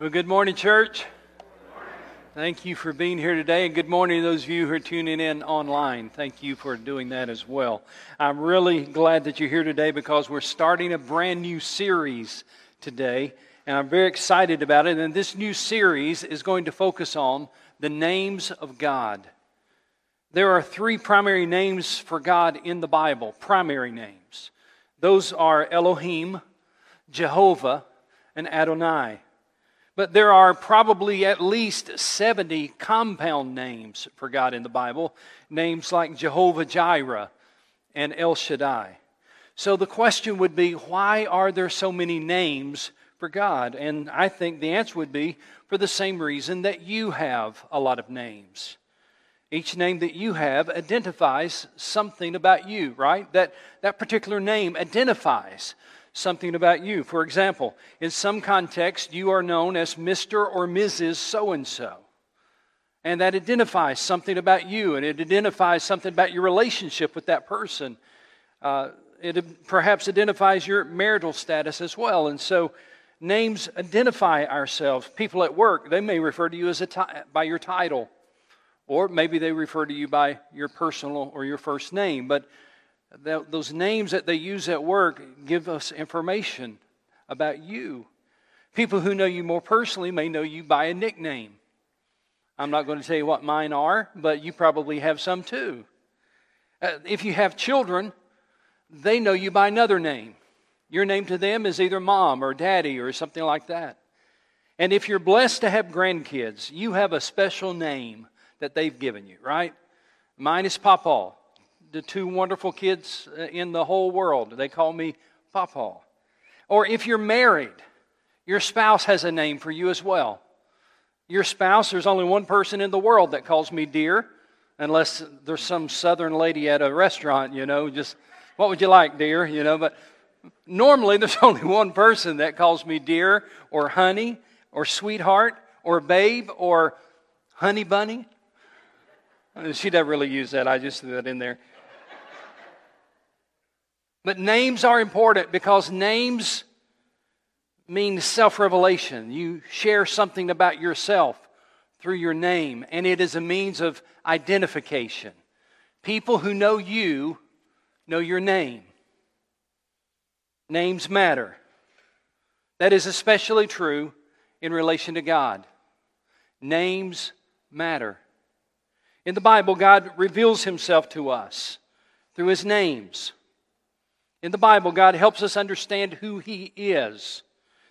Well, good morning, church. Thank you for being here today, and good morning to those of you who are tuning in online. Thank you for doing that as well. I'm really glad that you're here today because we're starting a brand new series today, and I'm very excited about it. And this new series is going to focus on the names of God. There are three primary names for God in the Bible, primary names. Those are Elohim, Jehovah, and Adonai. But there are probably at least 70 compound names for God in the Bible, names like Jehovah Jireh and El Shaddai. So the question would be why are there so many names for God? And I think the answer would be for the same reason that you have a lot of names. Each name that you have identifies something about you, right? That, that particular name identifies something about you. For example, in some context, you are known as Mr. or Mrs. So and so. And that identifies something about you, and it identifies something about your relationship with that person. Uh, it perhaps identifies your marital status as well. And so, names identify ourselves. People at work, they may refer to you as a by your title, or maybe they refer to you by your personal or your first name. But those names that they use at work give us information about you. People who know you more personally may know you by a nickname. I'm not going to tell you what mine are, but you probably have some too. Uh, if you have children, they know you by another name. Your name to them is either mom or daddy or something like that. And if you're blessed to have grandkids, you have a special name that they've given you, right? Mine is Papa the two wonderful kids uh, in the whole world. They call me Papa. Or if you're married, your spouse has a name for you as well. Your spouse, there's only one person in the world that calls me dear, unless there's some southern lady at a restaurant, you know, just, what would you like, dear? You know, but normally there's only one person that calls me dear or honey or sweetheart or babe or honey bunny. She doesn't really use that. I just threw that in there. But names are important because names mean self revelation. You share something about yourself through your name, and it is a means of identification. People who know you know your name. Names matter. That is especially true in relation to God. Names matter. In the Bible, God reveals himself to us through his names. In the Bible, God helps us understand who He is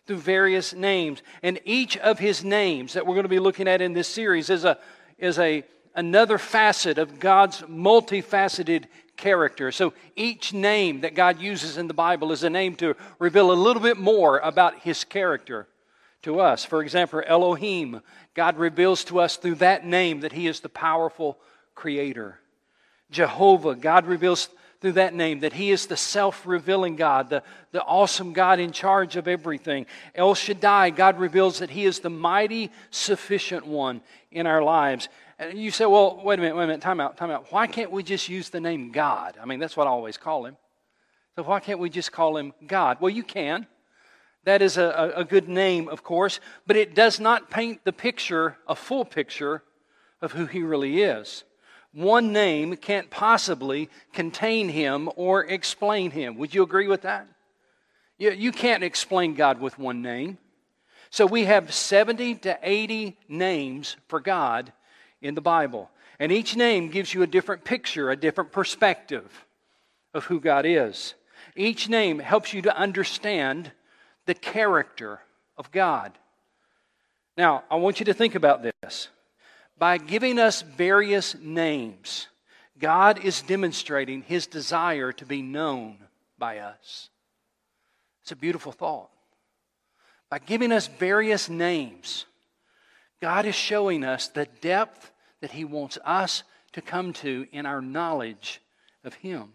through various names. And each of His names that we're going to be looking at in this series is, a, is a, another facet of God's multifaceted character. So each name that God uses in the Bible is a name to reveal a little bit more about His character to us. For example, Elohim, God reveals to us through that name that He is the powerful creator. Jehovah, God reveals through that name that He is the self revealing God, the, the awesome God in charge of everything. El Shaddai, God reveals that He is the mighty, sufficient one in our lives. And you say, well, wait a minute, wait a minute, time out, time out. Why can't we just use the name God? I mean, that's what I always call Him. So why can't we just call Him God? Well, you can. That is a, a good name, of course, but it does not paint the picture, a full picture, of who He really is one name can't possibly contain him or explain him. Would you agree with that? You, you can't explain God with one name. So we have 70 to 80 names for God in the Bible. And each name gives you a different picture, a different perspective of who God is. Each name helps you to understand the character of God. Now, I want you to think about this by giving us various names, God is demonstrating his desire to be known by us. It's a beautiful thought. By giving us various names, God is showing us the depth that he wants us to come to in our knowledge of him.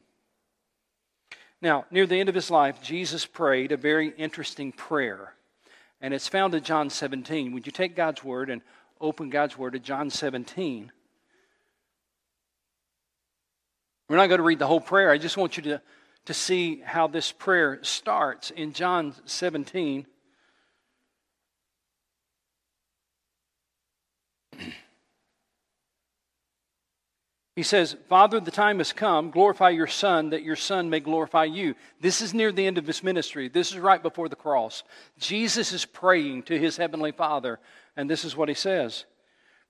Now, near the end of his life, Jesus prayed a very interesting prayer, and it's found in John 17. Would you take God's word and open God's Word to John 17. We're not going to read the whole prayer. I just want you to, to see how this prayer starts in John 17. He says, Father, the time has come. Glorify your Son, that your Son may glorify you. This is near the end of his ministry. This is right before the cross. Jesus is praying to his heavenly Father, and this is what he says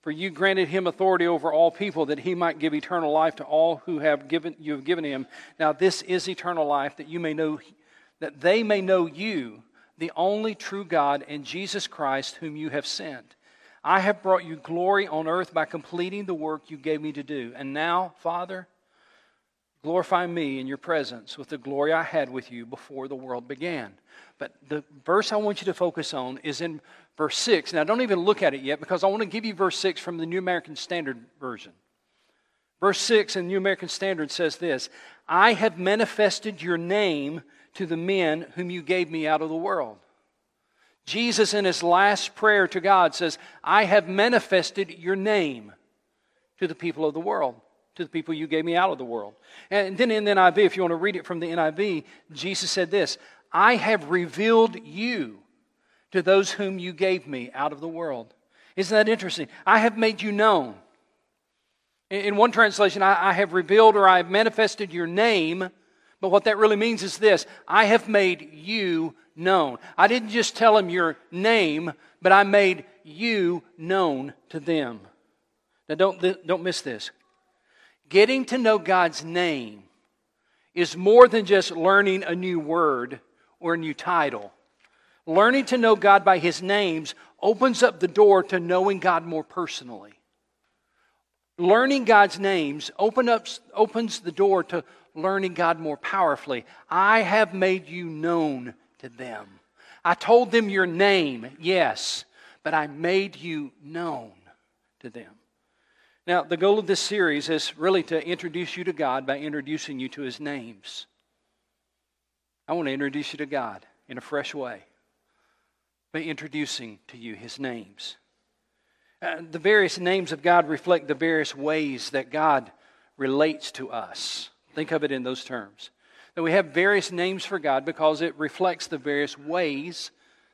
For you granted him authority over all people, that he might give eternal life to all who have given, you have given him. Now, this is eternal life, that you may know, that they may know you, the only true God, and Jesus Christ, whom you have sent. I have brought you glory on earth by completing the work you gave me to do. And now, Father, glorify me in your presence with the glory I had with you before the world began. But the verse I want you to focus on is in verse 6. Now, don't even look at it yet because I want to give you verse 6 from the New American Standard Version. Verse 6 in the New American Standard says this I have manifested your name to the men whom you gave me out of the world. Jesus, in his last prayer to God, says, I have manifested your name to the people of the world, to the people you gave me out of the world. And then in the NIV, if you want to read it from the NIV, Jesus said this I have revealed you to those whom you gave me out of the world. Isn't that interesting? I have made you known. In one translation, I have revealed or I have manifested your name, but what that really means is this I have made you known. I didn't just tell them your name, but I made you known to them. Now, don't, don't miss this. Getting to know God's name is more than just learning a new word or a new title. Learning to know God by His names opens up the door to knowing God more personally. Learning God's names open opens the door to learning God more powerfully. I have made you known to them. I told them your name, yes, but I made you known to them. Now, the goal of this series is really to introduce you to God by introducing you to his names. I want to introduce you to God in a fresh way by introducing to you his names. Uh, the various names of God reflect the various ways that God relates to us. Think of it in those terms that we have various names for God because it reflects the various ways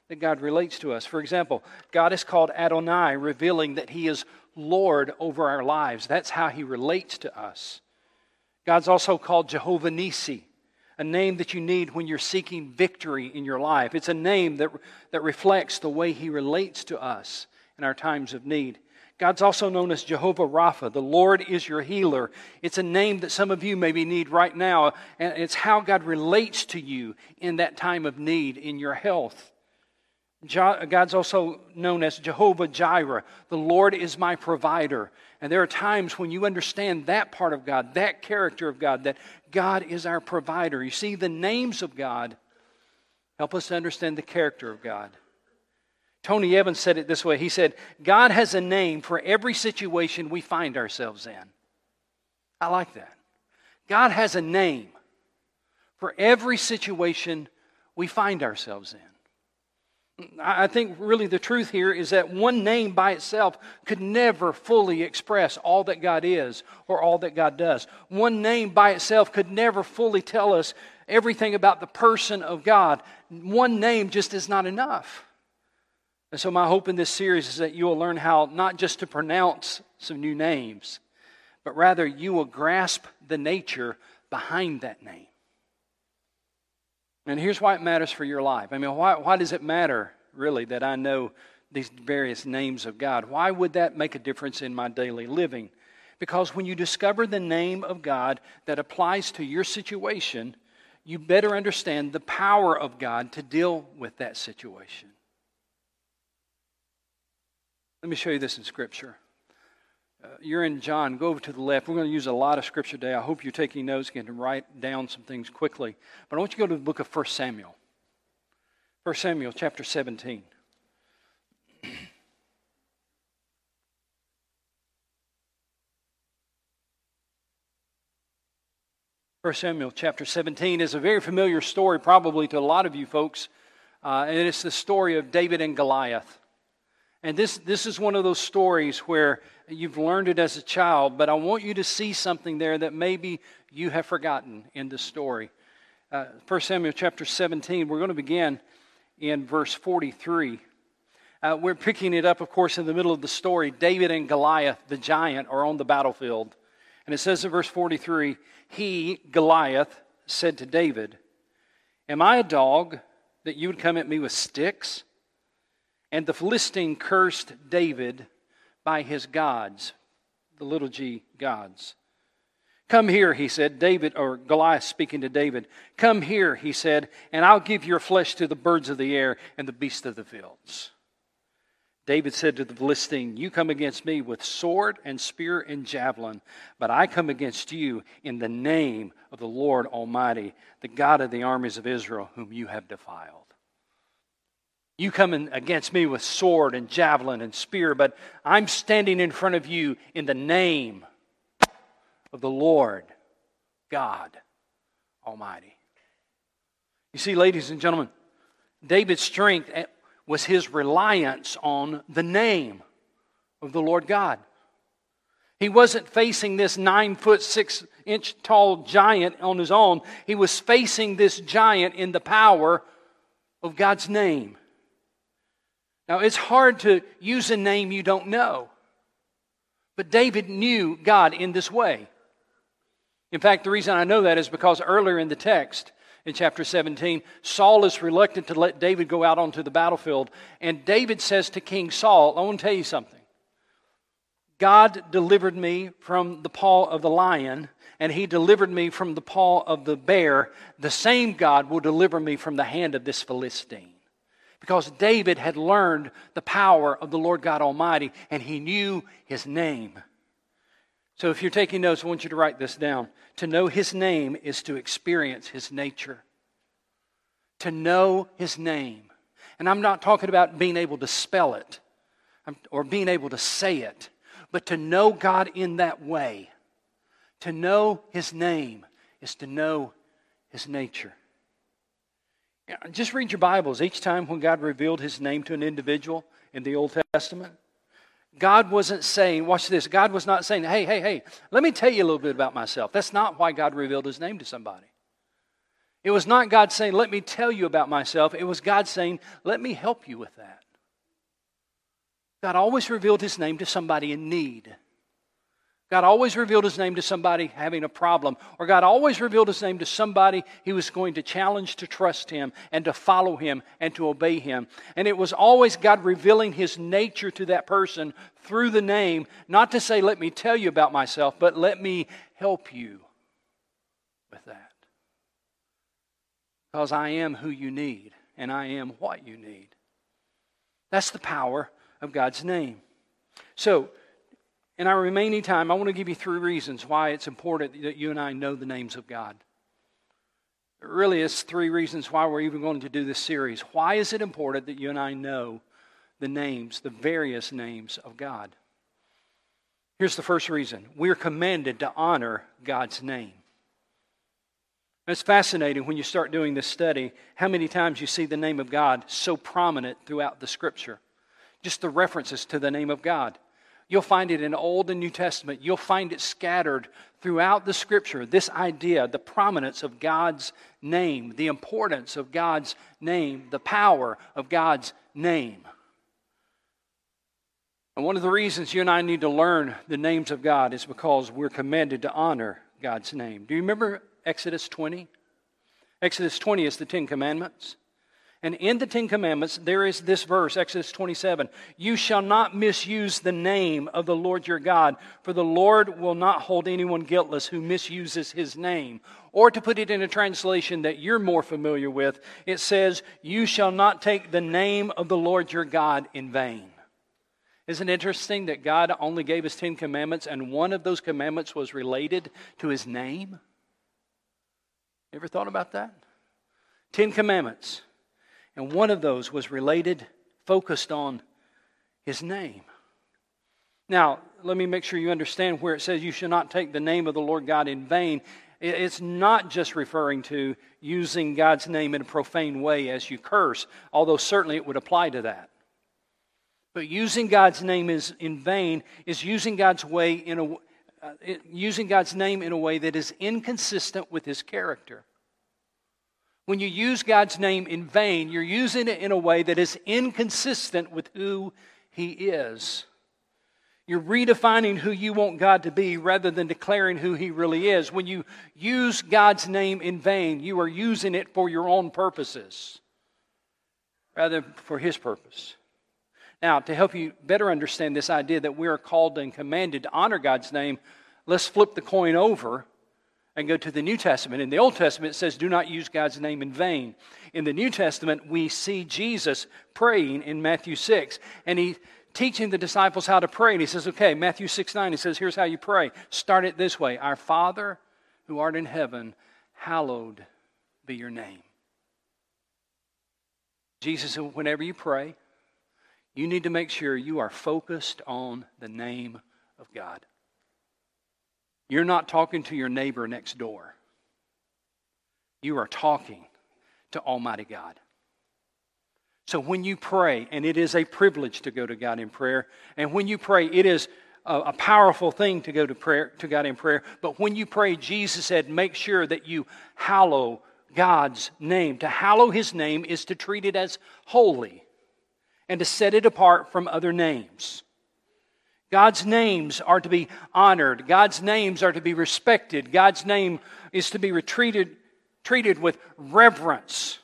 that God relates to us. For example, God is called Adonai, revealing that He is Lord over our lives. That's how He relates to us. God's also called Jehovah Nisi, a name that you need when you're seeking victory in your life. It's a name that, that reflects the way He relates to us in our times of need. God's also known as Jehovah Rapha. The Lord is your healer. It's a name that some of you maybe need right now, and it's how God relates to you in that time of need in your health. God's also known as Jehovah Jireh. The Lord is my provider. And there are times when you understand that part of God, that character of God, that God is our provider. You see, the names of God help us to understand the character of God. Tony Evans said it this way He said, God has a name for every situation we find ourselves in. I like that. God has a name for every situation we find ourselves in. I think really the truth here is that one name by itself could never fully express all that God is or all that God does. One name by itself could never fully tell us everything about the person of God. One name just is not enough. And so, my hope in this series is that you will learn how not just to pronounce some new names, but rather you will grasp the nature behind that name. And here's why it matters for your life. I mean, why, why does it matter, really, that I know these various names of God? Why would that make a difference in my daily living? Because when you discover the name of God that applies to your situation, you better understand the power of God to deal with that situation. Let me show you this in Scripture. Uh, you're in John. Go over to the left. We're going to use a lot of Scripture today. I hope you're taking notes, getting to write down some things quickly. But I want you to go to the book of 1 Samuel. 1 Samuel chapter 17. First Samuel chapter 17 is a very familiar story, probably to a lot of you folks, uh, and it's the story of David and Goliath. And this, this is one of those stories where you've learned it as a child, but I want you to see something there that maybe you have forgotten in the story. Uh, 1 Samuel chapter 17, we're going to begin in verse 43. Uh, we're picking it up, of course, in the middle of the story. David and Goliath, the giant, are on the battlefield. And it says in verse 43 He, Goliath, said to David, Am I a dog that you would come at me with sticks? And the Philistine cursed David by his gods, the little g gods. Come here, he said. David, or Goliath speaking to David, Come here, he said, and I'll give your flesh to the birds of the air and the beasts of the fields. David said to the Philistine, You come against me with sword and spear and javelin, but I come against you in the name of the Lord Almighty, the God of the armies of Israel, whom you have defiled. You come against me with sword and javelin and spear, but I'm standing in front of you in the name of the Lord God Almighty. You see, ladies and gentlemen, David's strength was his reliance on the name of the Lord God. He wasn't facing this nine foot, six inch tall giant on his own. He was facing this giant in the power of God's name. Now, it's hard to use a name you don't know. But David knew God in this way. In fact, the reason I know that is because earlier in the text, in chapter 17, Saul is reluctant to let David go out onto the battlefield. And David says to King Saul, I want to tell you something. God delivered me from the paw of the lion, and he delivered me from the paw of the bear. The same God will deliver me from the hand of this Philistine. Because David had learned the power of the Lord God Almighty, and he knew his name. So if you're taking notes, I want you to write this down. To know his name is to experience his nature. To know his name. And I'm not talking about being able to spell it or being able to say it, but to know God in that way. To know his name is to know his nature. Just read your Bibles. Each time when God revealed his name to an individual in the Old Testament, God wasn't saying, watch this, God was not saying, hey, hey, hey, let me tell you a little bit about myself. That's not why God revealed his name to somebody. It was not God saying, let me tell you about myself. It was God saying, let me help you with that. God always revealed his name to somebody in need. God always revealed his name to somebody having a problem, or God always revealed his name to somebody he was going to challenge to trust him and to follow him and to obey him. And it was always God revealing his nature to that person through the name, not to say, let me tell you about myself, but let me help you with that. Because I am who you need, and I am what you need. That's the power of God's name. So, in our remaining time, I want to give you three reasons why it's important that you and I know the names of God. Really, it's three reasons why we're even going to do this series. Why is it important that you and I know the names, the various names of God? Here's the first reason we're commanded to honor God's name. It's fascinating when you start doing this study how many times you see the name of God so prominent throughout the scripture. Just the references to the name of God. You'll find it in Old and New Testament. You'll find it scattered throughout the scripture. This idea, the prominence of God's name, the importance of God's name, the power of God's name. And one of the reasons you and I need to learn the names of God is because we're commanded to honor God's name. Do you remember Exodus 20? Exodus 20 is the Ten Commandments. And in the Ten Commandments, there is this verse, Exodus 27 You shall not misuse the name of the Lord your God, for the Lord will not hold anyone guiltless who misuses his name. Or to put it in a translation that you're more familiar with, it says, You shall not take the name of the Lord your God in vain. Isn't it interesting that God only gave us Ten Commandments, and one of those commandments was related to his name? Ever thought about that? Ten Commandments. And one of those was related, focused on his name. Now, let me make sure you understand where it says you should not take the name of the Lord God in vain. It's not just referring to using God's name in a profane way as you curse, although certainly it would apply to that. But using God's name is in vain is using God's way in a uh, using God's name in a way that is inconsistent with his character. When you use God's name in vain, you're using it in a way that is inconsistent with who He is. You're redefining who you want God to be rather than declaring who He really is. When you use God's name in vain, you are using it for your own purposes rather than for His purpose. Now, to help you better understand this idea that we are called and commanded to honor God's name, let's flip the coin over and go to the New Testament. In the Old Testament, it says, Do not use God's name in vain. In the New Testament, we see Jesus praying in Matthew 6, and he teaching the disciples how to pray. And he says, Okay, Matthew 6 9, he says, Here's how you pray. Start it this way Our Father who art in heaven, hallowed be your name. Jesus Whenever you pray, you need to make sure you are focused on the name of God. You're not talking to your neighbor next door. You are talking to Almighty God. So when you pray, and it is a privilege to go to God in prayer, and when you pray, it is a, a, powerful thing to go to prayer to God in prayer. But when you pray, Jesus said, make sure that you hallow God's name. To hallow his name is to treat it as holy and to set it apart from other names. God's names are to be honored. God's names are to be respected. God's name is to be retreated, treated with reverence.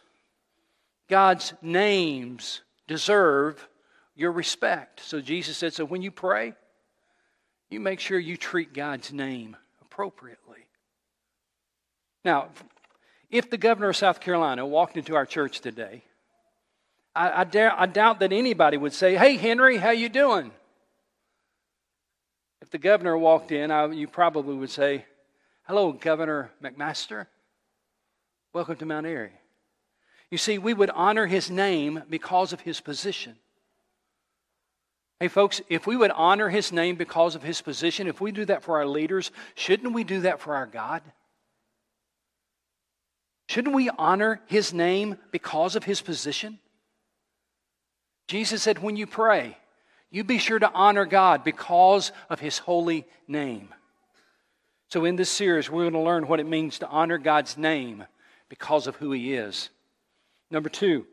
God's names deserve your respect. So Jesus said, so when you pray, you make sure you treat God's name appropriately. Now, if the governor of South Carolina walked into our church today I, I, I doubt that anybody would say, "Hey, Henry, how you doing?" If the governor walked in, I, you probably would say, "Hello, Governor McMaster. Welcome to Mount Airy." You see, we would honor his name because of his position. Hey, folks, if we would honor his name because of his position, if we do that for our leaders, shouldn't we do that for our God? Shouldn't we honor his name because of his position? Jesus said, when you pray, you be sure to honor God because of his holy name. So, in this series, we're going to learn what it means to honor God's name because of who he is. Number two,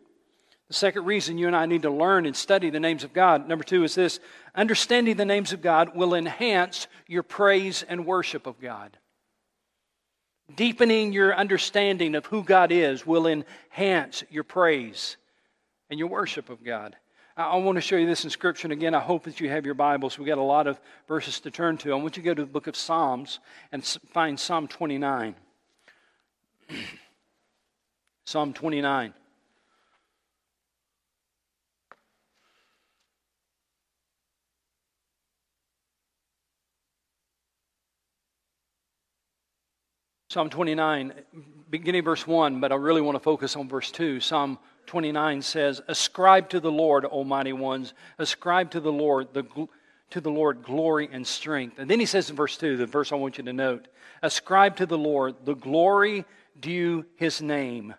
the second reason you and I need to learn and study the names of God, number two, is this understanding the names of God will enhance your praise and worship of God. Deepening your understanding of who God is will enhance your praise and your worship of God. I want to show you this inscription again, I hope that you have your Bibles. We've got a lot of verses to turn to. I want you to go to the book of Psalms and find Psalm 29. Psalm 29. Psalm 29, beginning verse 1, but I really want to focus on verse 2. Psalm 29 says, Ascribe to the Lord, Almighty ones, ascribe to the Lord the to the Lord glory and strength. And then he says in verse 2, the verse I want you to note, ascribe to the Lord the glory due his name.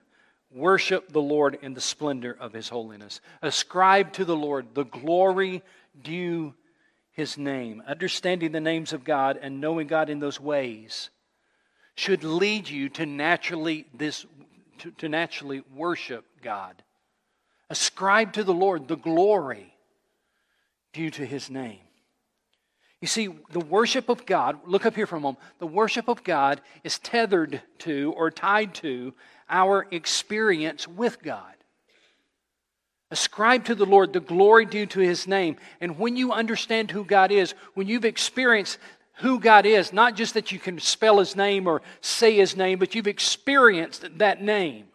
Worship the Lord in the splendor of his holiness. Ascribe to the Lord the glory due his name. Understanding the names of God and knowing God in those ways should lead you to naturally this to, to naturally worship God. Ascribe to the Lord the glory due to his name. You see, the worship of God, look up here for a moment, the worship of God is tethered to or tied to our experience with God. Ascribe to the Lord the glory due to his name. And when you understand who God is, when you've experienced who God is, not just that you can spell his name or say his name, but you've experienced that name.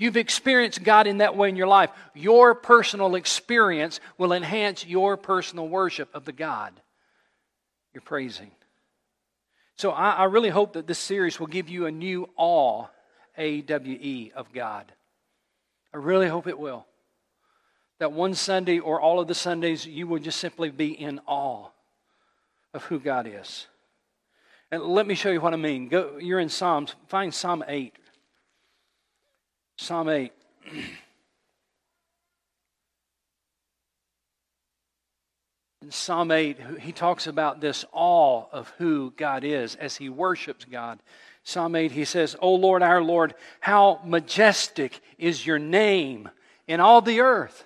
You've experienced God in that way in your life. Your personal experience will enhance your personal worship of the God you're praising. So I, I really hope that this series will give you a new awe, A W E, of God. I really hope it will. That one Sunday or all of the Sundays, you will just simply be in awe of who God is. And let me show you what I mean. Go, you're in Psalms. Find Psalm 8. Psalm 8. In Psalm 8, he talks about this awe of who God is as he worships God. Psalm 8, he says, O Lord, our Lord, how majestic is your name in all the earth.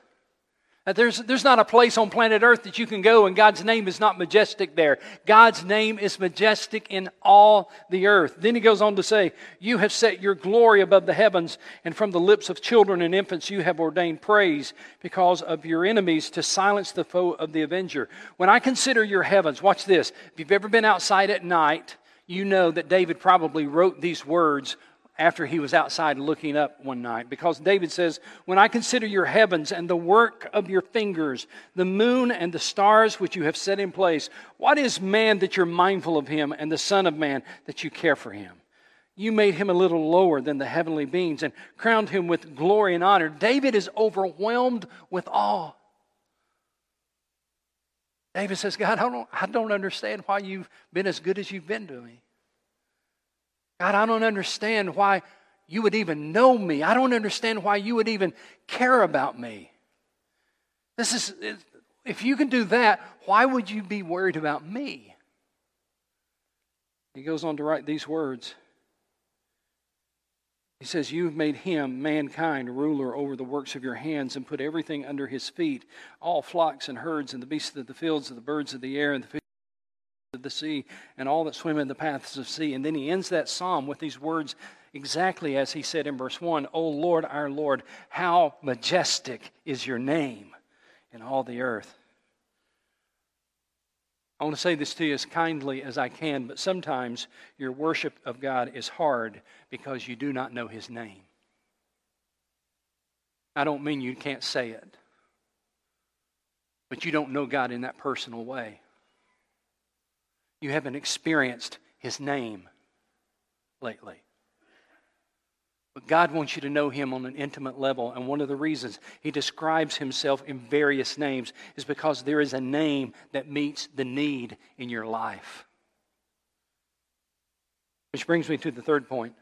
Uh, there's, there's not a place on planet Earth that you can go and God's name is not majestic there. God's name is majestic in all the earth. Then he goes on to say, You have set your glory above the heavens, and from the lips of children and infants you have ordained praise because of your enemies to silence the foe of the avenger. When I consider your heavens, watch this. If you've ever been outside at night, you know that David probably wrote these words after he was outside looking up one night. Because David says, When I consider your heavens and the work of your fingers, the moon and the stars which you have set in place, what is man that you're mindful of him, and the Son of Man that you care for him? You made him a little lower than the heavenly beings and crowned him with glory and honor. David is overwhelmed with awe. David says, God, I don't, I don't understand why you've been as good as you've been to me. God, I don't understand why you would even know me. I don't understand why you would even care about me. This is, if you can do that, why would you be worried about me? He goes on to write these words. He says, You've made him, mankind, ruler over the works of your hands and put everything under his feet all flocks and herds and the beasts of the fields and the birds of the air and the of the sea and all that swim in the paths of sea. And then he ends that psalm with these words exactly as he said in verse 1 O Lord, our Lord, how majestic is your name in all the earth. I want to say this to you as kindly as I can, but sometimes your worship of God is hard because you do not know his name. I don't mean you can't say it, but you don't know God in that personal way you haven't experienced His name lately. But God wants you to know Him on an intimate level. And one of the reasons He describes Himself in various names is because there is a name that meets the need in your life. Which brings me to the third point.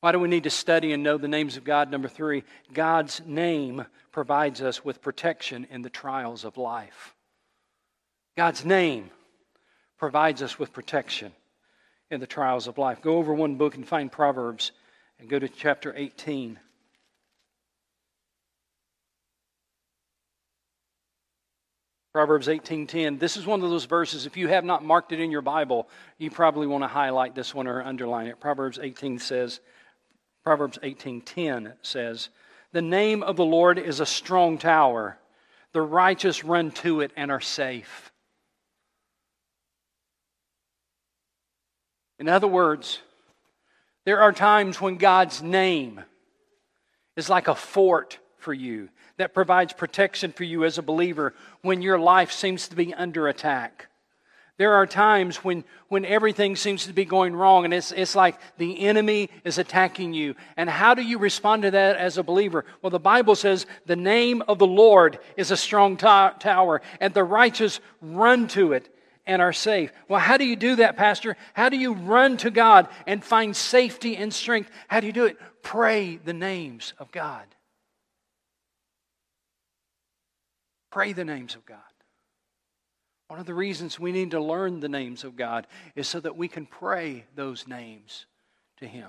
Why do we need to study and know the names of God? Number three, God's name provides us with protection in the trials of life. God's name provides us with protection in the trials of life. Go over one book and find Proverbs and go to chapter 18. Proverbs 18:10. This is one of those verses if you have not marked it in your Bible, you probably want to highlight this one or underline it. Proverbs 18 says Proverbs 18:10 says, "The name of the Lord is a strong tower. The righteous run to it and are safe." In other words, there are times when God's name is like a fort for you that provides protection for you as a believer when your life seems to be under attack. There are times when, when everything seems to be going wrong and it's, it's like the enemy is attacking you. And how do you respond to that as a believer? Well, the Bible says the name of the Lord is a strong tower and the righteous run to it and are safe. Well, how do you do that, Pastor? How do you run to God and find safety and strength? How do you do it? Pray the names of God. Pray the names of God. One of the reasons we need to learn the names of God is so that we can pray those names to Him.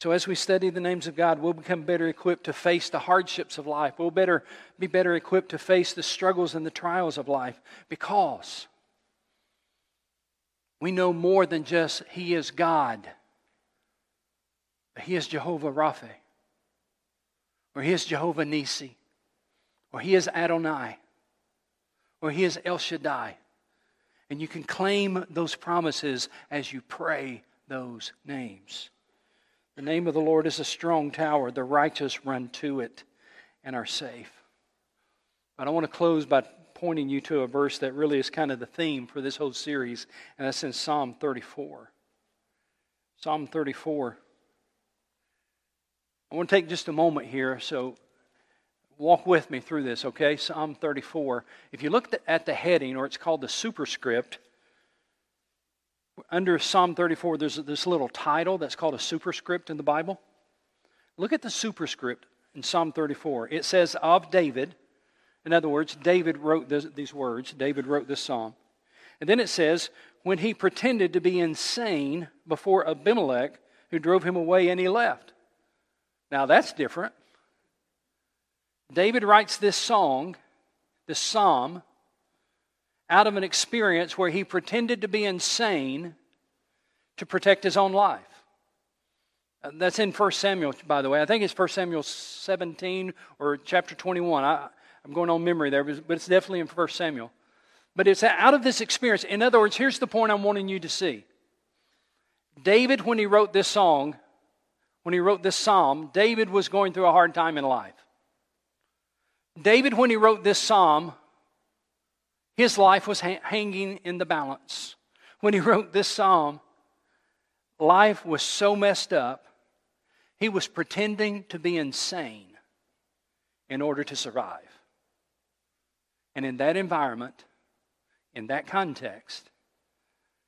So, as we study the names of God, we'll become better equipped to face the hardships of life. We'll better, be better equipped to face the struggles and the trials of life because we know more than just He is God. He is Jehovah Rapha, or He is Jehovah Nisi, or He is Adonai, or He is El Shaddai. And you can claim those promises as you pray those names. The name of the Lord is a strong tower. The righteous run to it and are safe. But I want to close by pointing you to a verse that really is kind of the theme for this whole series, and that's in Psalm 34. Psalm 34. I want to take just a moment here, so walk with me through this, okay? Psalm 34. If you look at the heading, or it's called the superscript, under Psalm 34, there's this little title that's called a superscript in the Bible. Look at the superscript in Psalm 34. It says, Of David. In other words, David wrote this, these words. David wrote this psalm. And then it says, When he pretended to be insane before Abimelech, who drove him away and he left. Now that's different. David writes this song, this psalm, out of an experience where he pretended to be insane to protect his own life. Uh, that's in 1 Samuel, by the way. I think it's 1 Samuel 17 or chapter 21. I, am going on memory there, but it's definitely in 1 Samuel. But it's out of this experience. In other words, here's the point I'm wanting you to see. David, when he wrote this song, when he wrote this psalm, David was going through a hard time in life. David, when he wrote this psalm, his life was ha- hanging in the balance. When he wrote this psalm, life was so messed up, he was pretending to be insane in order to survive. And in that environment, in that context,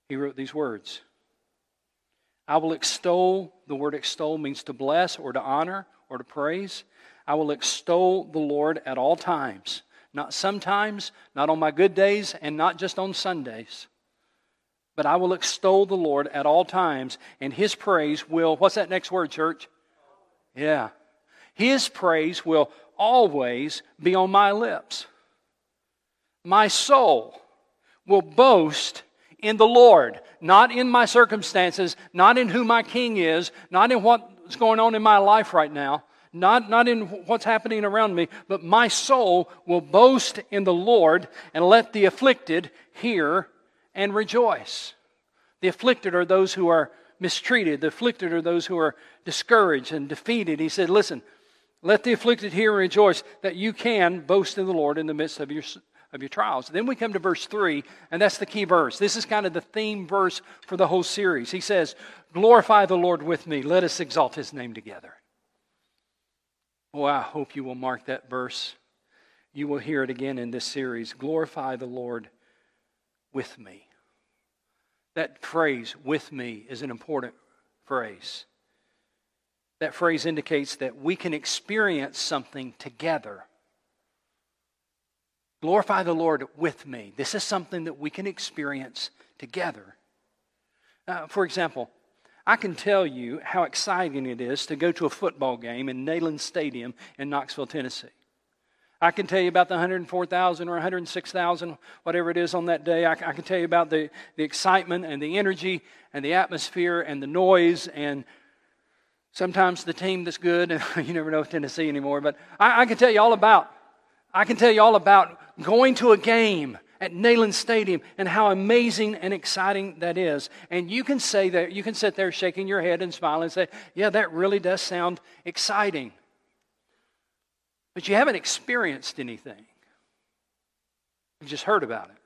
he wrote these words I will extol, the word extol means to bless or to honor or to praise. I will extol the Lord at all times, not sometimes, not on my good days, and not just on Sundays. But I will extol the Lord at all times, and his praise will, what's that next word, church? Yeah. His praise will always be on my lips. My soul will boast in the Lord, not in my circumstances, not in who my king is, not in what's going on in my life right now, not, not in what's happening around me, but my soul will boast in the Lord and let the afflicted hear and rejoice. The afflicted are those who are mistreated, the afflicted are those who are discouraged and defeated. He said, Listen, let the afflicted hear and rejoice that you can boast in the Lord in the midst of your of your trials. Then we come to verse 3, and that's the key verse. This is kind of the theme verse for the whole series. He says, Glorify the Lord with me. Let us exalt his name together. Oh, I hope you will mark that verse. You will hear it again in this series. Glorify the Lord with me. That phrase, with me, is an important phrase. That phrase indicates that we can experience something together Glorify the Lord with me. This is something that we can experience together. Uh, for example, I can tell you how exciting it is to go to a football game in Neyland Stadium in Knoxville, Tennessee. I can tell you about the 104,000 or 106,000, whatever it is on that day. I, I, can tell you about the, the excitement and the energy and the atmosphere and the noise and sometimes the team that's good. you never know Tennessee anymore, but I, I can tell you all about I can tell you all about going to a game at Neyland Stadium and how amazing and exciting that is. And you can say that, you can sit there shaking your head and smiling and say, yeah, that really does sound exciting. But you haven't experienced anything. You've just heard about it.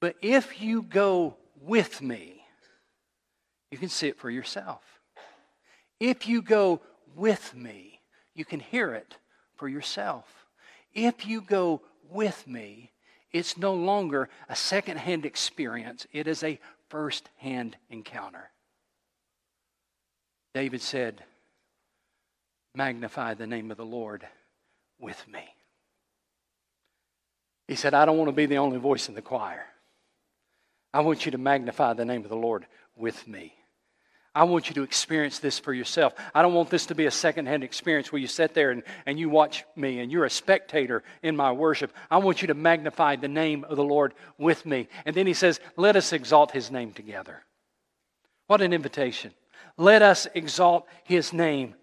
But if you go with me, you can see it for yourself. If you go with me, you can hear it for yourself. If you go with me, it's no longer a second-hand experience, it is a first-hand encounter. David said, Magnify the name of the Lord with me. He said, I don't want to be the only voice in the choir. I want you to magnify the name of the Lord with me. I want you to experience this for yourself. I don't want this to be a secondhand experience where you sit there and, and you watch me and you're a spectator in my worship. I want you to magnify the name of the Lord with me. And then he says, Let us exalt his name together. What an invitation. Let us exalt his name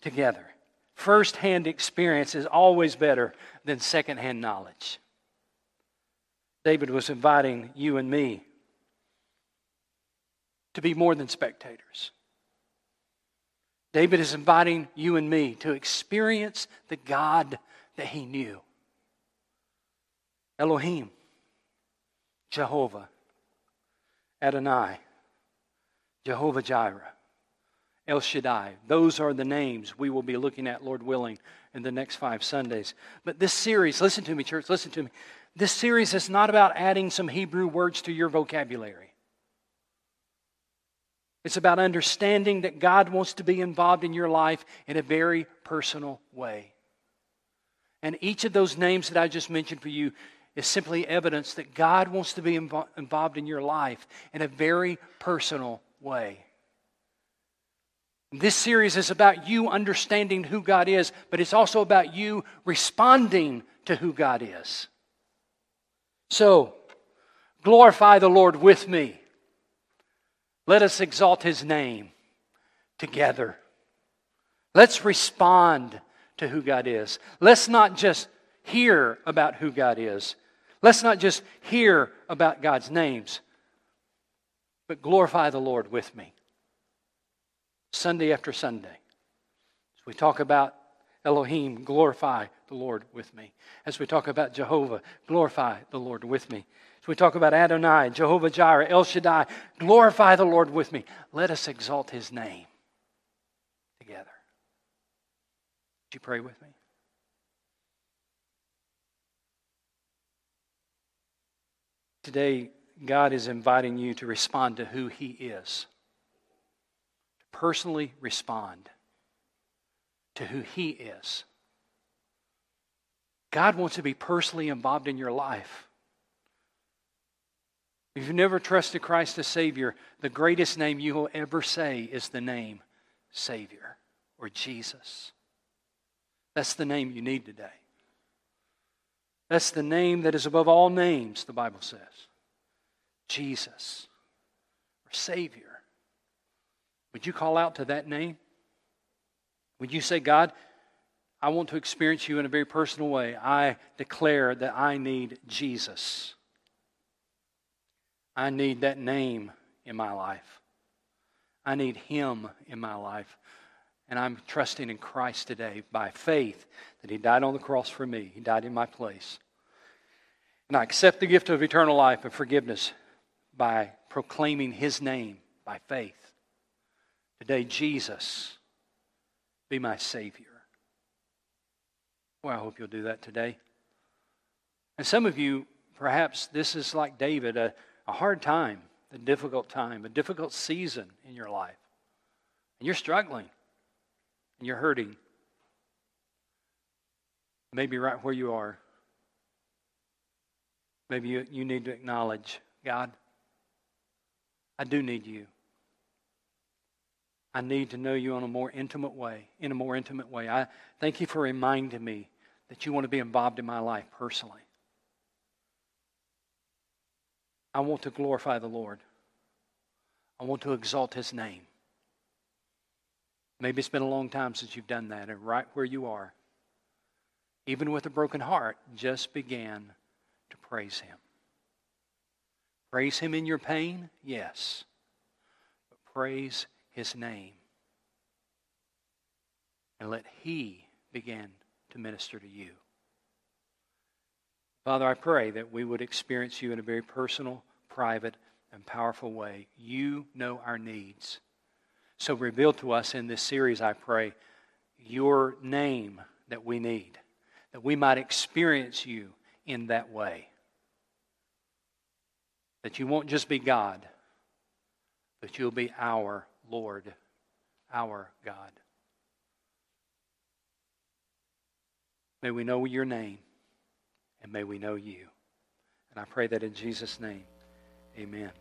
together. First hand experience is always better than second hand knowledge. David was inviting you and me to be more than spectators. David is inviting you and me to experience the God that he knew Elohim, Jehovah, Adonai, Jehovah Jireh, El Shaddai. Those are the names we will be looking at, Lord willing, in the next five Sundays. But this series, listen to me, church, listen to me. This series is not about adding some Hebrew words to your vocabulary. It's about understanding that God wants to be involved in your life in a very personal way. And each of those names that I just mentioned for you is simply evidence that God wants to be invo- involved in your life in a very personal way. This series is about you understanding who God is, but it's also about you responding to who God is. So, glorify the Lord with me. Let us exalt his name together. Let's respond to who God is. Let's not just hear about who God is. Let's not just hear about God's names, but glorify the Lord with me. Sunday after Sunday. As we talk about Elohim, glorify the Lord with me. As we talk about Jehovah, glorify the Lord with me. As we talk about Adonai, Jehovah Jireh, El Shaddai, glorify the Lord with me. Let us exalt his name together. Would you pray with me? Today, God is inviting you to respond to who He is, to personally respond to who He is. God wants to be personally involved in your life. If you've never trusted Christ as Savior, the greatest name you will ever say is the name Savior or Jesus. That's the name you need today. That's the name that is above all names, the Bible says. Jesus, or Savior. Would you call out to that name? Would you say, God, I want to experience you in a very personal way. I declare that I need Jesus. I need that name in my life. I need Him in my life. And I'm trusting in Christ today by faith that He died on the cross for me. He died in my place. And I accept the gift of eternal life and forgiveness by proclaiming His name by faith. Today, Jesus, be my Savior. Well, I hope you'll do that today. And some of you, perhaps this is like David, a, a hard time, a difficult time, a difficult season in your life. And you're struggling and you're hurting. Maybe right where you are. Maybe you, you need to acknowledge God, I do need you. I need to know you in a more intimate way, in a more intimate way. I thank you for reminding me that you want to be involved in my life personally. I want to glorify the Lord. I want to exalt his name. Maybe it's been a long time since you've done that, and right where you are, even with a broken heart, just began to praise him. Praise Him in your pain? Yes. But praise His name. And let He begin to minister to you. Father, I pray that we would experience you in a very personal, private, and powerful way. You know our needs. So reveal to us in this series, I pray, your name that we need, that we might experience you in that way. That you won't just be God, but you'll be our Lord, our God. May we know your name and may we know you. And I pray that in Jesus' name, amen.